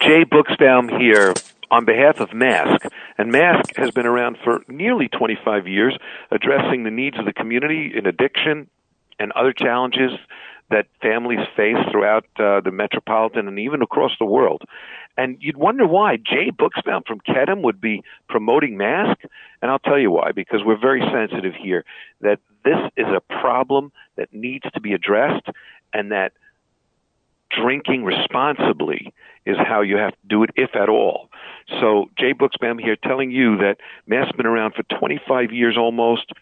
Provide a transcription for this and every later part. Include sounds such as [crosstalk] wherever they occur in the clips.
Jay Buchsbaum here on behalf of MASK. And MASK has been around for nearly 25 years, addressing the needs of the community in addiction and other challenges that families face throughout uh, the metropolitan and even across the world. And you'd wonder why Jay Buchsbaum from Kedem would be promoting mask. And I'll tell you why, because we're very sensitive here that this is a problem that needs to be addressed and that drinking responsibly is how you have to do it, if at all. So Jay Buchsbaum here telling you that mask's been around for 25 years almost.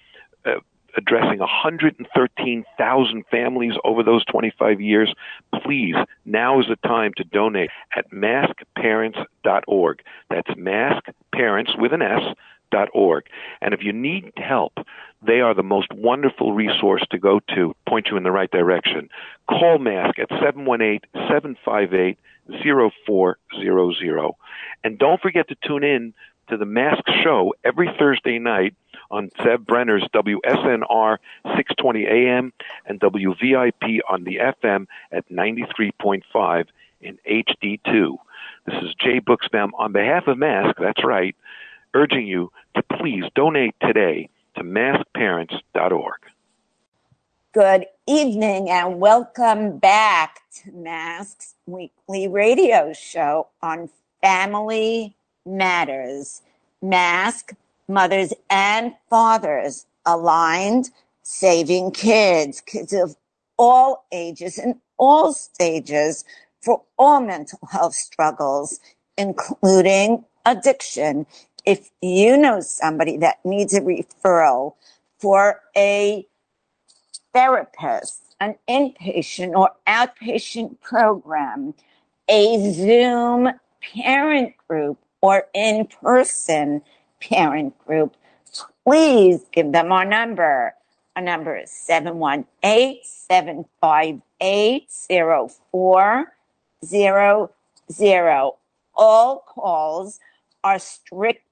Uh, addressing 113,000 families over those 25 years. Please, now is the time to donate at maskparents.org. That's maskparents with an S org. And if you need help, they are the most wonderful resource to go to, point you in the right direction. Call MASK at 718-758-0400. And don't forget to tune in to the Mask Show every Thursday night on Zev Brenner's WSNR 620 AM and WVIP on the FM at 93.5 in HD2. This is Jay Buchsbaum on behalf of Mask, that's right, urging you to please donate today to maskparents.org. Good evening and welcome back to Mask's weekly radio show on Family Matters. Mask mothers and fathers aligned, saving kids, kids of all ages and all stages for all mental health struggles, including addiction. If you know somebody that needs a referral for a therapist, an inpatient or outpatient program, a Zoom parent group, or in person parent group, please give them our number. Our number is 718 758 0400. All calls are strictly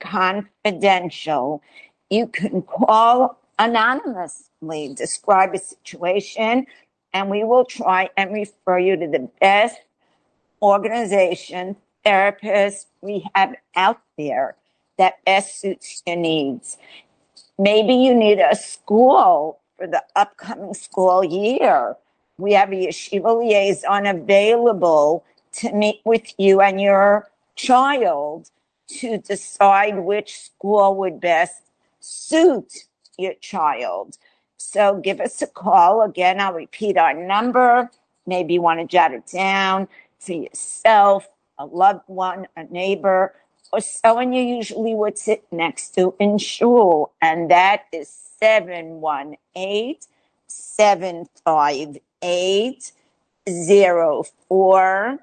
confidential. You can call anonymously, describe a situation, and we will try and refer you to the best organization, therapist we have out there that best suits your needs. Maybe you need a school for the upcoming school year. We have a yeshiva liaison available to meet with you and your child to decide which school would best suit your child. So give us a call. Again, I'll repeat our number. Maybe you want to jot it down for yourself, a loved one, a neighbor, or someone you usually would sit next to in shul, and that is 718 758 0400.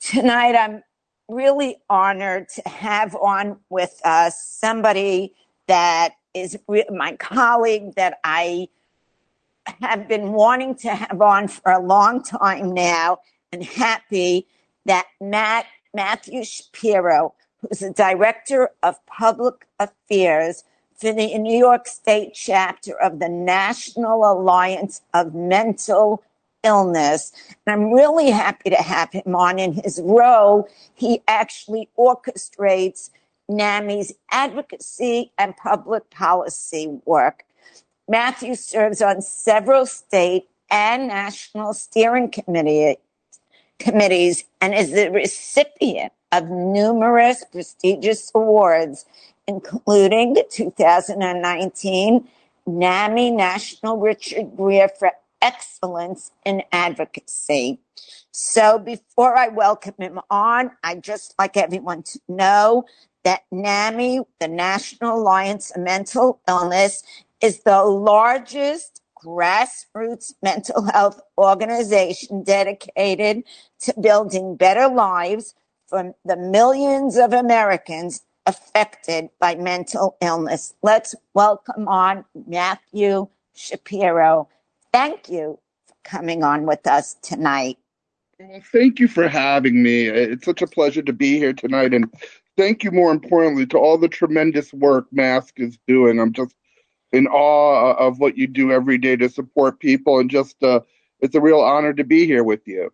Tonight, I'm really honored to have on with us somebody that is my colleague that I have been wanting to have on for a long time now and happy that Matt Matthew Shapiro, who's the director of public affairs for the New York State chapter of the National Alliance of Mental Illness. And I'm really happy to have him on in his role. He actually orchestrates NAMI's advocacy and public policy work. Matthew serves on several state and national steering committee, committees and is the recipient of numerous prestigious awards, including the 2019 NAMI National Richard Greer for Excellence in Advocacy. So before I welcome him on, I'd just like everyone to know that NAMI, the National Alliance of Mental Illness, is the largest grassroots mental health organization dedicated to building better lives for the millions of Americans affected by mental illness. Let's welcome on Matthew Shapiro. Thank you for coming on with us tonight. Well, thank you for having me. It's such a pleasure to be here tonight. And thank you, more importantly, to all the tremendous work Mask is doing. I'm just in awe of what you do every day to support people and just uh, it's a real honor to be here with you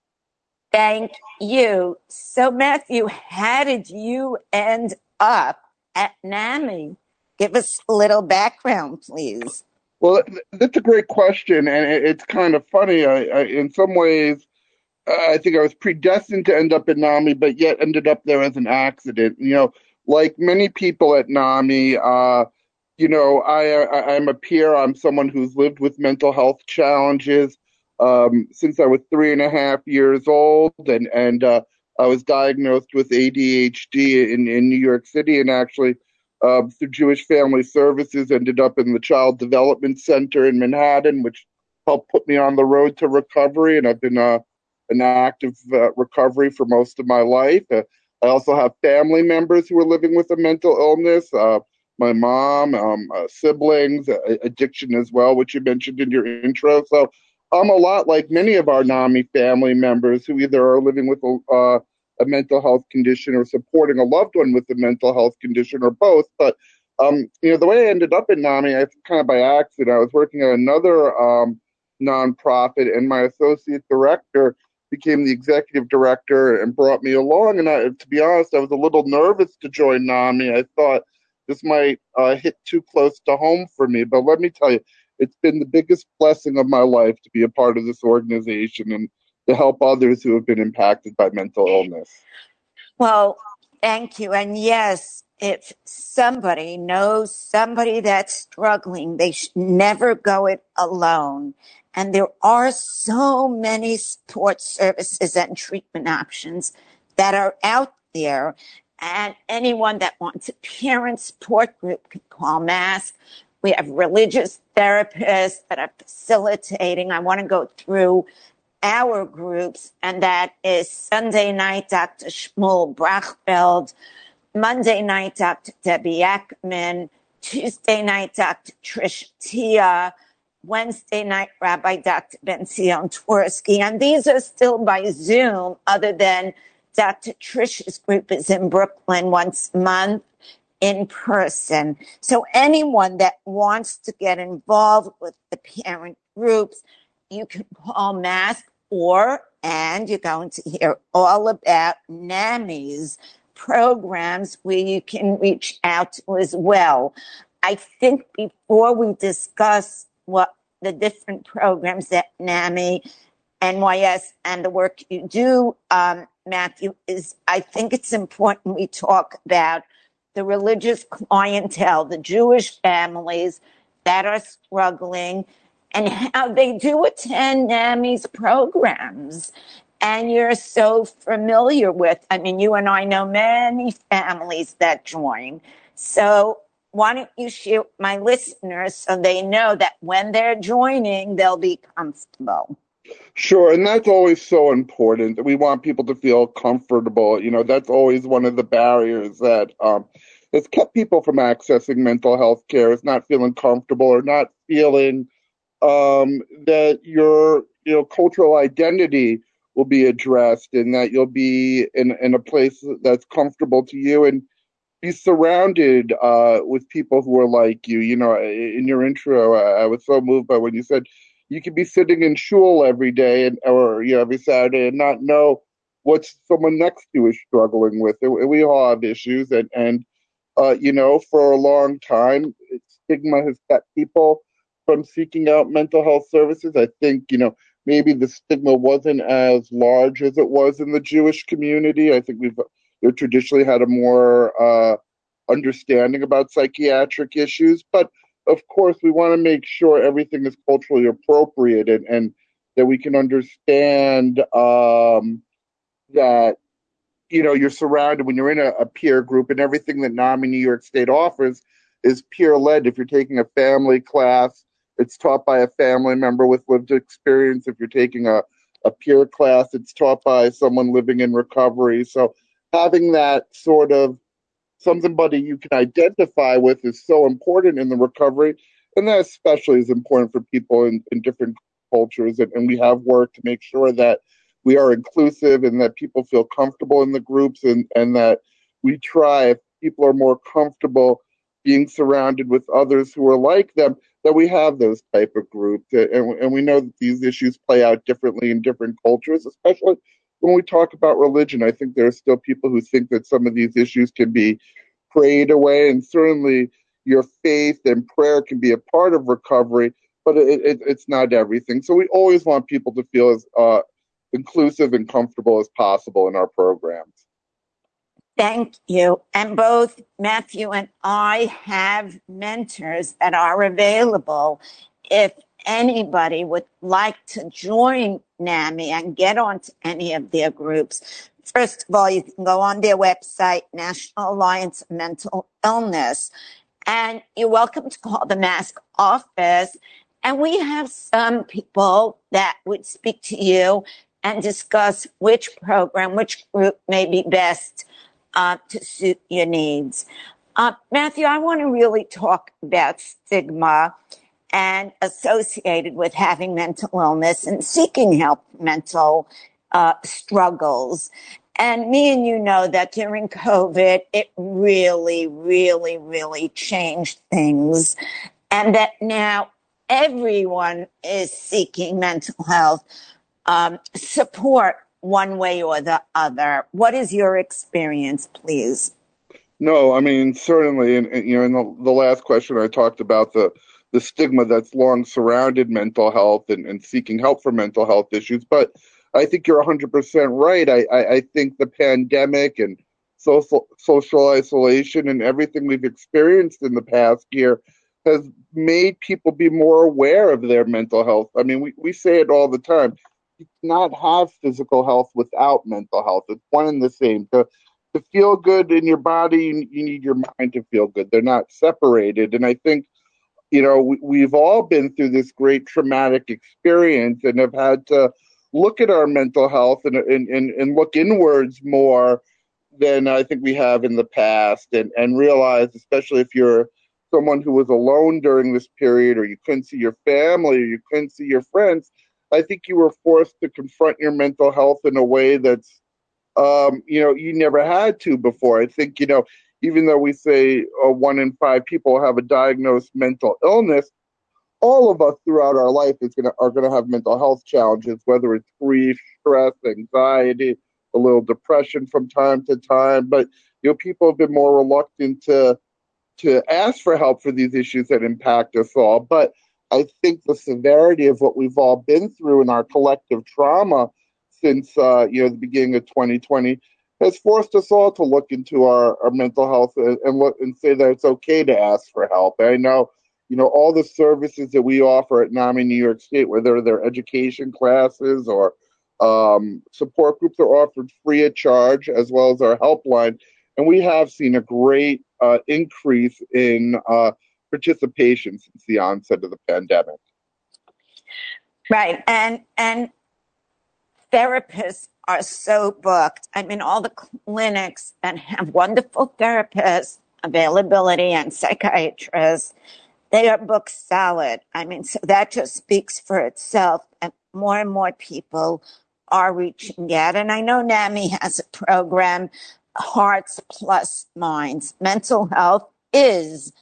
Thank you. So, Matthew, how did you end up at NAMI? Give us a little background, please. Well, that's a great question, and it's kind of funny. I, I, in some ways, I think I was predestined to end up at NAMI, but yet ended up there as an accident. You know, like many people at NAMI, uh, you know, I, am a peer. I'm someone who's lived with mental health challenges um, since I was three and a half years old, and and uh, I was diagnosed with ADHD in in New York City, and actually uh, through Jewish Family Services ended up in the Child Development Center in Manhattan, which helped put me on the road to recovery, and I've been uh, an active uh, recovery for most of my life. Uh, I also have family members who are living with a mental illness. Uh, my mom, um, uh, siblings, uh, addiction as well, which you mentioned in your intro. So I'm a lot like many of our NAMI family members who either are living with a, a mental health condition or supporting a loved one with a mental health condition or both. But um, you know, the way I ended up in NAMI, I kind of by accident. I was working at another um, nonprofit, and my associate director became the executive director and brought me along. And I, to be honest, I was a little nervous to join NAMI. I thought this might uh, hit too close to home for me. But let me tell you, it's been the biggest blessing of my life to be a part of this organization and to help others who have been impacted by mental illness. Well, thank you. And yes, if somebody knows somebody that's struggling, they should never go it alone. And there are so many support services and treatment options that are out there. And anyone that wants a parent support group can call MASK. We have religious therapists that are facilitating. I want to go through our groups, and that is Sunday night, Dr. Shmuel Brachfeld, Monday night, Dr. Debbie Ackman, Tuesday night, Dr. Trish Tia, Wednesday night, Rabbi Dr. Ben Zion Twersky. And these are still by Zoom, other than Dr. Trish's group is in Brooklyn once a month in person. So anyone that wants to get involved with the parent groups, you can call MASK or, and you're going to hear all about NAMI's programs where you can reach out to as well. I think before we discuss what the different programs that NAMI, NYS, and the work you do, um, Matthew, is I think it's important we talk about the religious clientele, the Jewish families that are struggling, and how they do attend NAMI's programs. And you're so familiar with, I mean, you and I know many families that join. So why don't you share my listeners so they know that when they're joining, they'll be comfortable? Sure, and that's always so important. We want people to feel comfortable. You know, that's always one of the barriers that um, has kept people from accessing mental health care is not feeling comfortable or not feeling um, that your you know cultural identity will be addressed and that you'll be in, in a place that's comfortable to you and be surrounded uh, with people who are like you. You know, in your intro, I, I was so moved by when you said you could be sitting in shul every day and or you know every Saturday and not know what someone next to you is struggling with. We all have issues, and and uh, you know, for a long time, stigma has kept people from seeking out mental health services. I think you know maybe the stigma wasn't as large as it was in the Jewish community. I think we've traditionally had a more uh, understanding about psychiatric issues, but of course, we want to make sure everything is culturally appropriate and, and that we can understand um, that you know you're surrounded when you're in a, a peer group and everything that NAMI New York State offers is peer led. If you're taking a family class, it's taught by a family member with lived experience. If you're taking a, a peer class, it's taught by someone living in recovery. So having that sort of somebody you can identify with is so important in the recovery. And that especially is important for people in, in different cultures. And, and we have worked to make sure that we are inclusive and that people feel comfortable in the groups and, and that we try, if people are more comfortable being surrounded with others who are like them, that we have those type of groups. And, and we know that these issues play out differently in different cultures, especially when we talk about religion, I think there are still people who think that some of these issues can be prayed away, and certainly your faith and prayer can be a part of recovery, but it, it, it's not everything. So we always want people to feel as uh, inclusive and comfortable as possible in our programs. Thank you. And both Matthew and I have mentors that are available if anybody would like to join NAMI and get onto any of their groups. First of all, you can go on their website, National Alliance of Mental Illness, and you're welcome to call the mask office. And we have some people that would speak to you and discuss which program, which group may be best uh, to suit your needs. Uh, Matthew, I want to really talk about stigma and associated with having mental illness and seeking help mental uh, struggles. And me and you know that during COVID, it really, really, really changed things. And that now everyone is seeking mental health um, support one way or the other. What is your experience, please? No, I mean certainly, and, and you know, in the, the, last question, I talked about the the stigma that's long surrounded mental health and, and seeking help for mental health issues. But I think you're 100% right. I, I, I think the pandemic and social social isolation and everything we've experienced in the past year has made people be more aware of their mental health. I mean, we, we say it all the time you cannot have physical health without mental health. It's one and the same. To to feel good in your body, you, need your mind to feel good. They're not separated. And I think, you know, we, we've all been through this great traumatic experience and have had to look at our mental health and and, and, and look inwards more than I think we have in the past and, and realize, especially if you're someone who was alone during this period or you couldn't see your family or you couldn't see your friends, I think you were forced to confront your mental health in a way that's, um, you know, you never had to before. I think, you know, even though we say uh, one in five people have a diagnosed mental illness, all of us throughout our life is gonna are gonna have mental health challenges, whether it's grief, stress, anxiety, a little depression from time to time. But you know, people have been more reluctant to to ask for help for these issues that impact us all. But I think the severity of what we've all been through in our collective trauma since uh, you know the beginning of 2020 has forced us all to look into our, our mental health and, and look and say that it's okay to ask for help. And I know, you know, all the services that we offer at NAMI New York State, whether they're education classes or um, support groups, are offered free of charge, as well as our helpline. And we have seen a great uh, increase in uh, participation since the onset of the pandemic. Right. And and therapists are so booked. I mean all the clinics that have wonderful therapists, availability and psychiatrists, they are booked solid. I mean, so that just speaks for itself. And more and more people are reaching out. And I know NAMI has a program, Hearts Plus Minds. Mental health is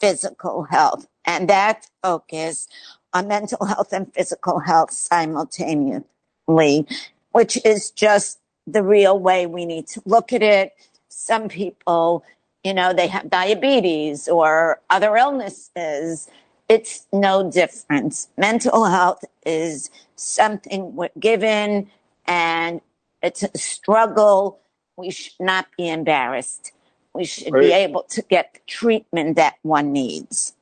physical health. And that focus on mental health and physical health simultaneously, which is just the real way we need to look at it. Some people, you know, they have diabetes or other illnesses. It's no difference. Mental health is something we're given and it's a struggle. We should not be embarrassed we should right. be able to get the treatment that one needs.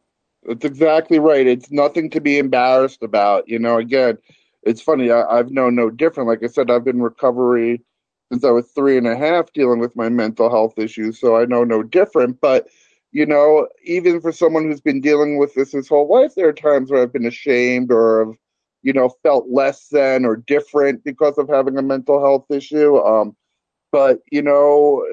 That's exactly right. It's nothing to be embarrassed about. You know, again, it's funny. I, have known no different. Like I said, I've been recovery since I was three and a half dealing with my mental health issues. So I know no different. But, you know, even for someone who's been dealing with this his whole life, there are times where I've been ashamed or have, you know, felt less than or different because of having a mental health issue. Um, but, you know,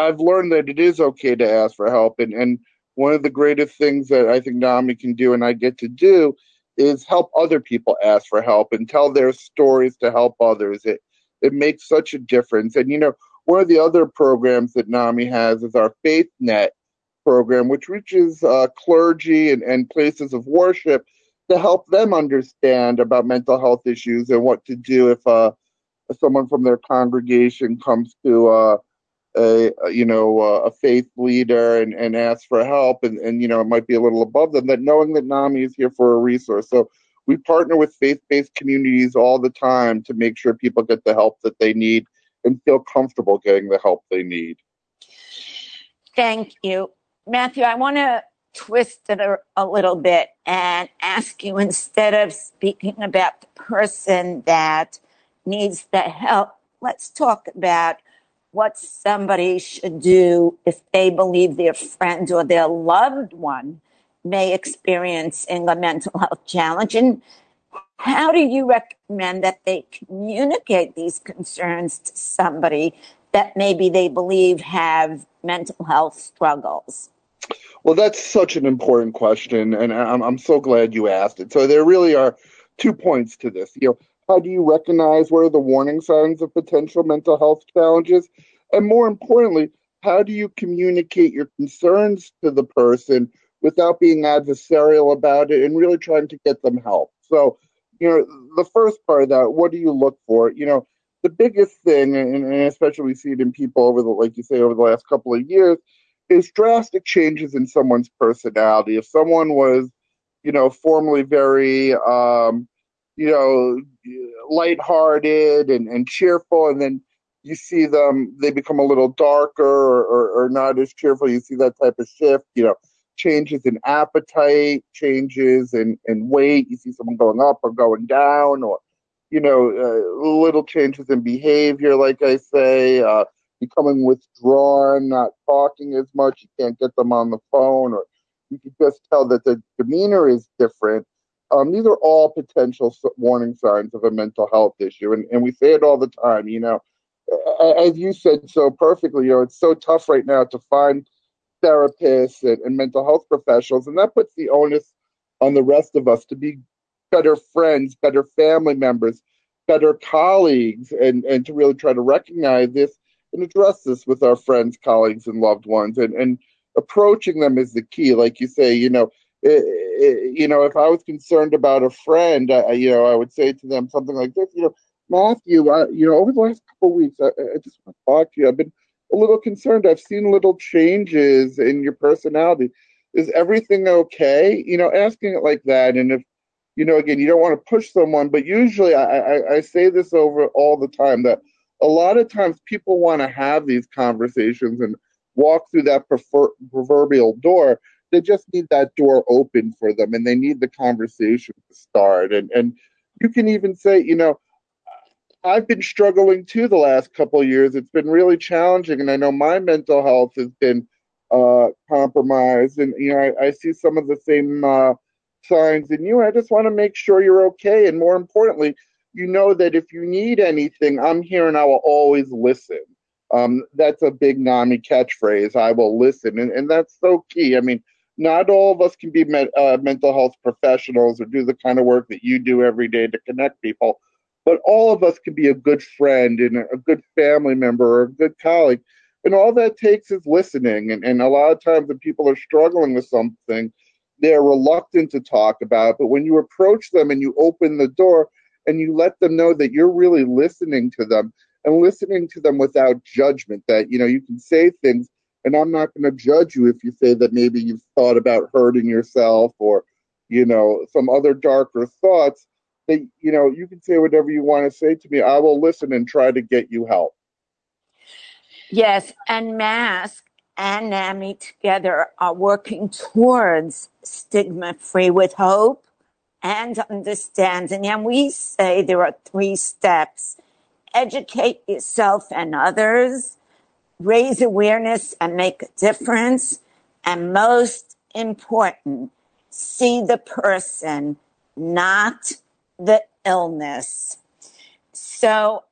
I've learned that it is okay to ask for help, and and one of the greatest things that I think NAMI can do, and I get to do, is help other people ask for help and tell their stories to help others. It it makes such a difference. And you know, one of the other programs that NAMI has is our Faith Net program, which reaches uh, clergy and, and places of worship to help them understand about mental health issues and what to do if uh, someone from their congregation comes to uh, a, you know a faith leader and, and asks for help and, and you know it might be a little above them that knowing that NAMI is here for a resource. So we partner with faith-based communities all the time to make sure people get the help that they need and feel comfortable getting the help they need. Thank you. Matthew i want to twist it a, a little bit and ask you instead of speaking about the person that needs the help let's talk about what somebody should do if they believe their friend or their loved one may experience a mental health challenge. And how do you recommend that they communicate these concerns to somebody that maybe they believe have mental health struggles? Well, that's such an important question, and I'm, I'm so glad you asked it. So there really are two points to this. You know, how do you recognize what are the warning signs of potential mental health challenges? And more importantly, how do you communicate your concerns to the person without being adversarial about it and really trying to get them help? So, you know, the first part of that, what do you look for? You know, the biggest thing, and, and especially we see it in people over the, like you say, over the last couple of years, is drastic changes in someone's personality. If someone was, you know, formerly very, um, you know, lighthearted and, and cheerful, and then you see them, they become a little darker or, or, or not as cheerful. You see that type of shift, you know, changes in appetite, changes in, in weight. You see someone going up or going down, or, you know, uh, little changes in behavior, like I say, uh, becoming withdrawn, not talking as much. You can't get them on the phone, or you can just tell that the demeanor is different. Um, these are all potential warning signs of a mental health issue. And, and we say it all the time, you know, as you said so perfectly, you know, it's so tough right now to find therapists and, and mental health professionals. And that puts the onus on the rest of us to be better friends, better family members, better colleagues, and, and to really try to recognize this and address this with our friends, colleagues, and loved ones. And, and approaching them is the key. Like you say, you know, it, it, you know, if I was concerned about a friend, I, you know, I would say to them something like this, you know, Matthew, I, you know, over the last couple of weeks, I, I just want to talk to you. I've been a little concerned. I've seen little changes in your personality. Is everything okay? You know, asking it like that, and if you know, again, you don't want to push someone, but usually I, I, I say this over all the time that a lot of times people want to have these conversations and walk through that prefer, proverbial door they just need that door open for them and they need the conversation to start. And and you can even say you know i've been struggling too the last couple years. It's been really challenging and i know my mental health has been uh, compromised. And you know I, I, see some of the same uh, signs in you. I just want to make sure you're okay. And more importantly you know that if you need anything i'm here and i will always listen um, that's a big NAMI catchphrase. I will listen, and, and that's so key. I mean, not all of us can be uh, mental health professionals or do the kind of work that you do every day to connect people, but all of us can be a good friend and a good family member or a good colleague. And all that takes is listening. And, and a lot of times when people are struggling with something, they're reluctant to talk about. It. But when you approach them and you open the door and you let them know that you're really listening to them and listening to them without judgment, that, you know, you can say things and I'm not going to judge you if you say that maybe you've thought about hurting yourself or, you know, some other darker thoughts. That you know, you can say whatever you want to say to me. I will listen and try to get you help. Yes, and Mask and NAMI together are working towards stigma free with hope and understanding. And we say there are three steps educate yourself and others, raise awareness and make a difference. And most important, see the person, not the illness. So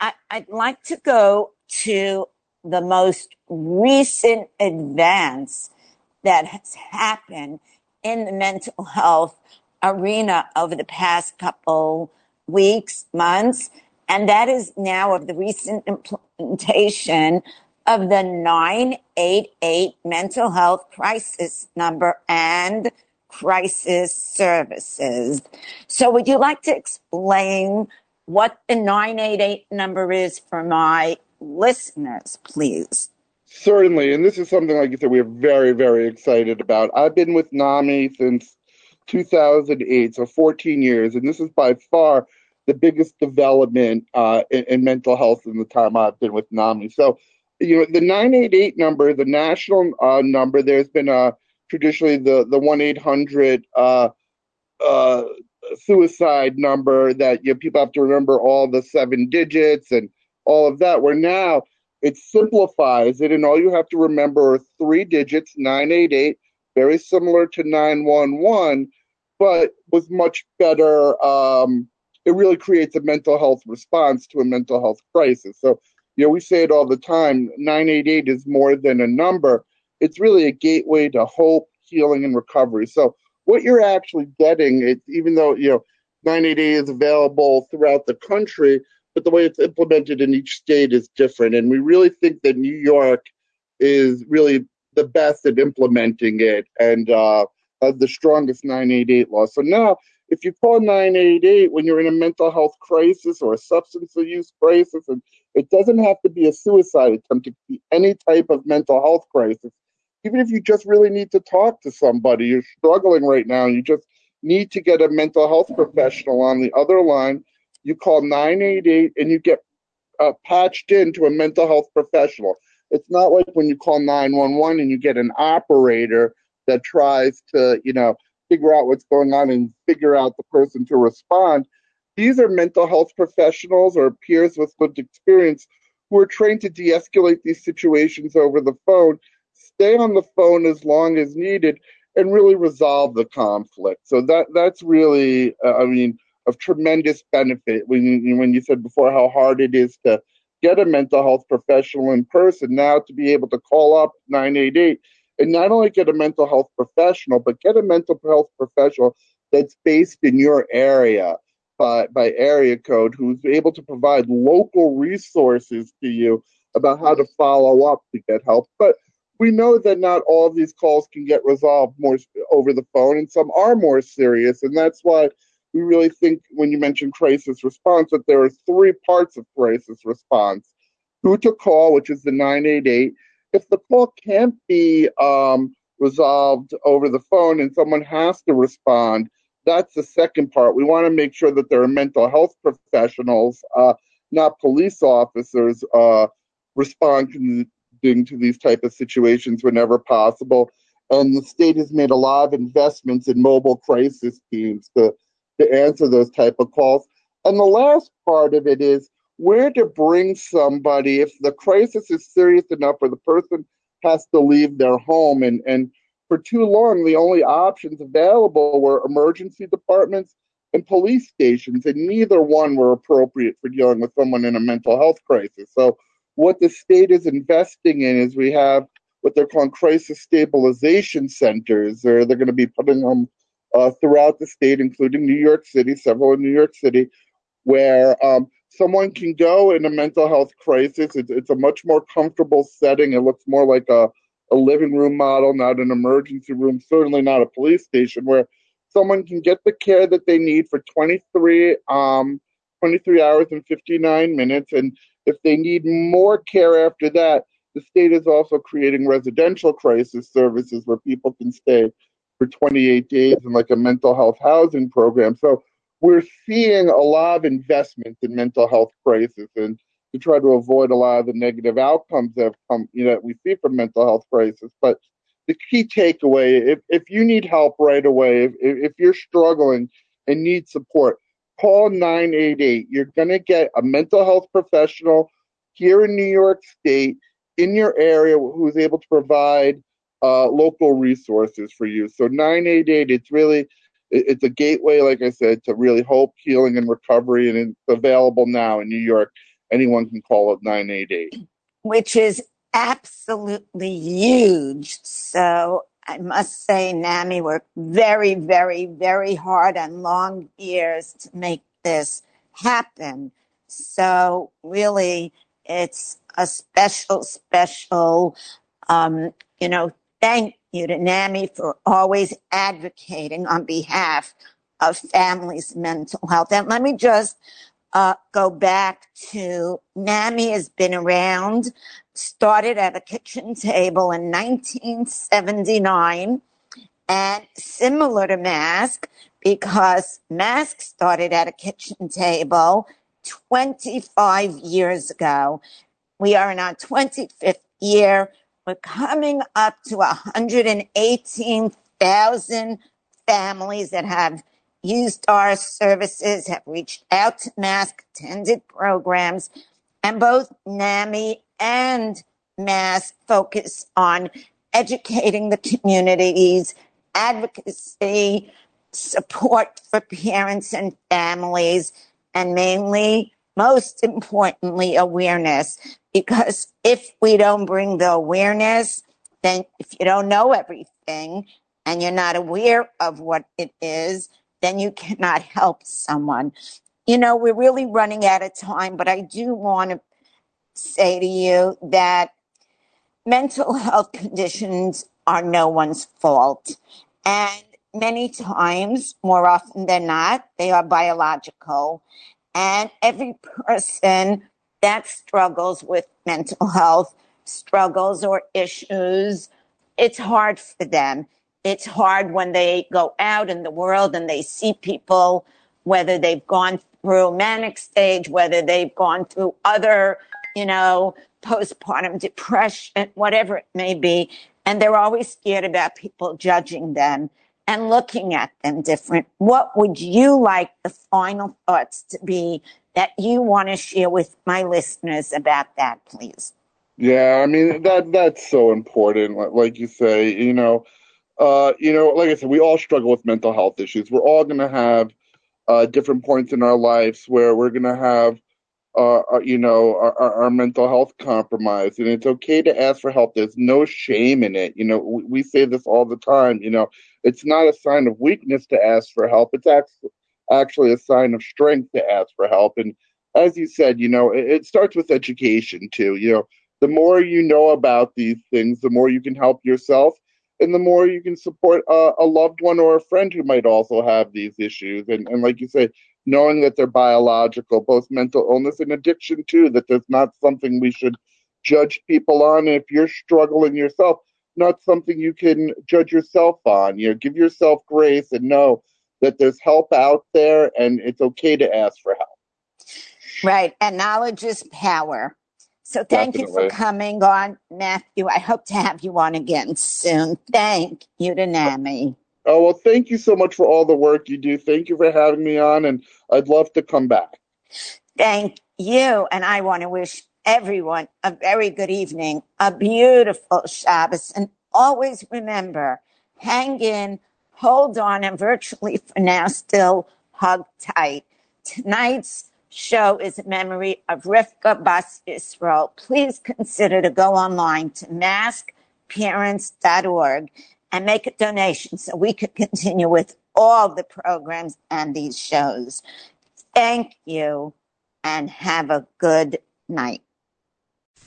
I, would like to go to the most recent advance that has happened in the mental health arena over the past couple weeks, months, and that is now of the recent implementation of the 988 mental health crisis number and crisis services. So would you like to explain what the 988 number is for my listeners, please? Certainly. And this is something, like you said, we're very, very excited about. I've been with NAMI since 2008, so 14 years. And this is by far the biggest development uh, in, in, mental health in the time I've been with NAMI. So, you know, the 988 number, the national uh, number, there's been a traditionally the the 1 800 uh, uh, suicide number that you know, people have to remember all the seven digits and all of that. Where now it simplifies it, and all you have to remember are three digits 988, very similar to 911, but was much better. Um, it really creates a mental health response to a mental health crisis. So, you know, we say it all the time 988 is more than a number, it's really a gateway to hope, healing, and recovery. So, what you're actually getting, it, even though, you know, 988 is available throughout the country, but the way it's implemented in each state is different. And we really think that New York is really the best at implementing it and uh, the strongest 988 law. So now, if you call 988 when you're in a mental health crisis or a substance abuse crisis, and it doesn't have to be a suicide attempt, can be any type of mental health crisis. Even if you just really need to talk to somebody, you're struggling right now, you just need to get a mental health professional on the other line you call 988 and you get uh, patched into a mental health professional. It's not like when you call 911 and you get an operator that tries to, you know, figure out what's going on and figure out the person to respond. These are mental health professionals or peers with lived experience who are trained to de escalate these situations over the phone, stay on the phone as long as needed, and really resolve the conflict. So that that's really, uh, I mean, of tremendous benefit when you, when you said before how hard it is to get a mental health professional in person. Now to be able to call up 988 and not only get a mental health professional, but get a mental health professional that's based in your area by, by area code who's able to provide local resources to you about how to follow up to get help. But we know that not all of these calls can get resolved more over the phone, and some are more serious, and that's why we really think when you mention crisis response that there are three parts of crisis response. Who to call, which is the 988. If the call can't be um, resolved over the phone and someone has to respond, that's the second part. We want to make sure that there are mental health professionals, uh, not police officers, uh, responding to these type of situations whenever possible. And the state has made a lot of investments in mobile crisis teams to to answer those type of calls. And the last part of it is where to bring somebody if the crisis is serious enough or the person has to leave their home. And, and for too long, the only options available were emergency departments and police stations, and neither one were appropriate for dealing with someone in a mental health crisis. So, what the state is investing in is we have what they're calling crisis stabilization centers, or they're going to be putting them uh, throughout the state, including New York City, several in New York City, where um, someone can go in a mental health crisis. It's, it's, a much more comfortable setting. It looks more like a, a living room model, not an emergency room, certainly not a police station, where someone can get the care that they need for 23, um, 23 hours and 59 minutes. And if they need more care after that, the state is also creating residential crisis services where people can stay for 28 days in like a mental health housing program. So we're seeing a lot of investment in mental health crisis and to try to avoid a lot of the negative outcomes that have come, you know, that we see from mental health crisis. But the key takeaway, if, if you need help right away, if, if you're struggling and need support, call 988. You're going to get a mental health professional here in New York State in your area who's able to provide uh, local resources for you. So 988, it's really it's a gateway, like I said, to really hope, healing, and recovery, and it's available now in New York. Anyone can call it 988, which is absolutely huge. So I must say, NAMI worked very, very, very hard and long years to make this happen. So really, it's a special, special, um, you know, thank you to NAMI for always advocating on behalf of families' mental health. And let me just uh, go back to NAMI has been around, started at a kitchen table in 1979, and similar to Mask, because Mask started at a kitchen table 25 years ago. We are in our 25th year. We're coming up to 118,000 families that have used our services, have reached out to Mask, attended programs, and both NAMI and Mask focus on educating the communities, advocacy, support for parents and families, and mainly, most importantly, awareness. Because if we don't bring the awareness, then if you don't know everything and you're not aware of what it is, then you cannot [laughs] help someone. You know, we're really running out of time, but I do want to say to you that mental health [laughs] conditions are no one's fault. And many times, more often than not, they are biological. And every person that struggles with mental health struggles or issues, it's hard for them. It's hard when they go out in the world and they see people, whether they've gone through manic stage, whether they've gone through other, you know, postpartum depression, whatever it may be. And they're always scared about people judging them and looking at them different. What would you like the final thoughts to be that you want to share with my listeners about that, please? Yeah, I mean that that's so important. Like you say, you know, uh, you know, like I said, we all struggle with mental health issues. We're all going to have uh, different points in our lives where we're going to have, uh, uh, you know, our, our, mental health compromised, and it's okay to ask for help. There's no shame in it. You know, we, we say this all the time. You know, it's not a sign of weakness to ask for help. It's actually actually a sign of strength to ask for help. And as you said, you know, it, it starts with education too. You know, the more you know about these things, the more you can help yourself, and the more you can support a, a loved one or a friend who might also have these issues. And and like you say, knowing that they're biological, both mental illness and addiction too, that there's not something we should judge people on. And if you're struggling yourself, not something you can judge yourself on. You know, give yourself grace and know that there's help out there and it's okay to ask for help. Right. And knowledge is power. So thank Definitely. you for coming on, Matthew. I hope to have you on again soon. Thank you to NAMI. Oh, well, thank you so much for all the work you do. Thank you for having me on, and I'd love to come back. Thank you. And I want to wish everyone a very good evening, a beautiful Shabbos, and always remember, hang in, hold on, and virtually [laughs] for now still hug tight. Tonight's show is a memory of Rivka Bas Israel. Please consider to go online to maskparents.org and make a donation so we could continue with all the programs and these shows. Thank you and have a good night.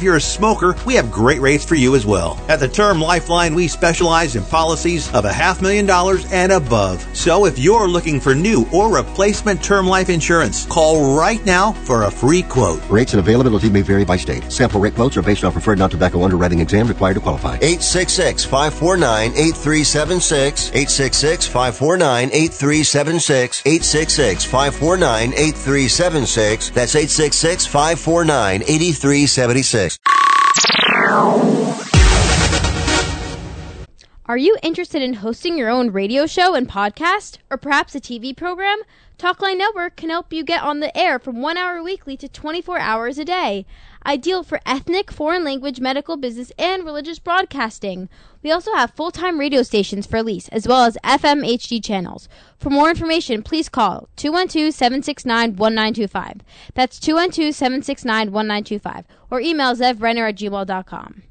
if if you're a smoker, we have great rates for you as well. At the Term Lifeline, we specialize in policies of a half million dollars and above. So if you're looking for new or replacement term life insurance, call right now for a free quote. Rates and availability may vary by state. Sample rate quotes are based on preferred non-tobacco underwriting exam required to qualify. 866-549-8376. 866-549-8376. 866-549-8376. That's 866-549-8376. Are you interested in hosting your own radio show and podcast, or perhaps a TV program? Talkline Network can help you get on the air from one hour weekly to 24 hours a day. Ideal for ethnic, foreign language, medical, business, and religious broadcasting. We also have full time radio stations for lease, as well as FM HD channels. For more information, please call 212 769 1925. That's 212 769 1925. Or email zevbrenner at gmail.com.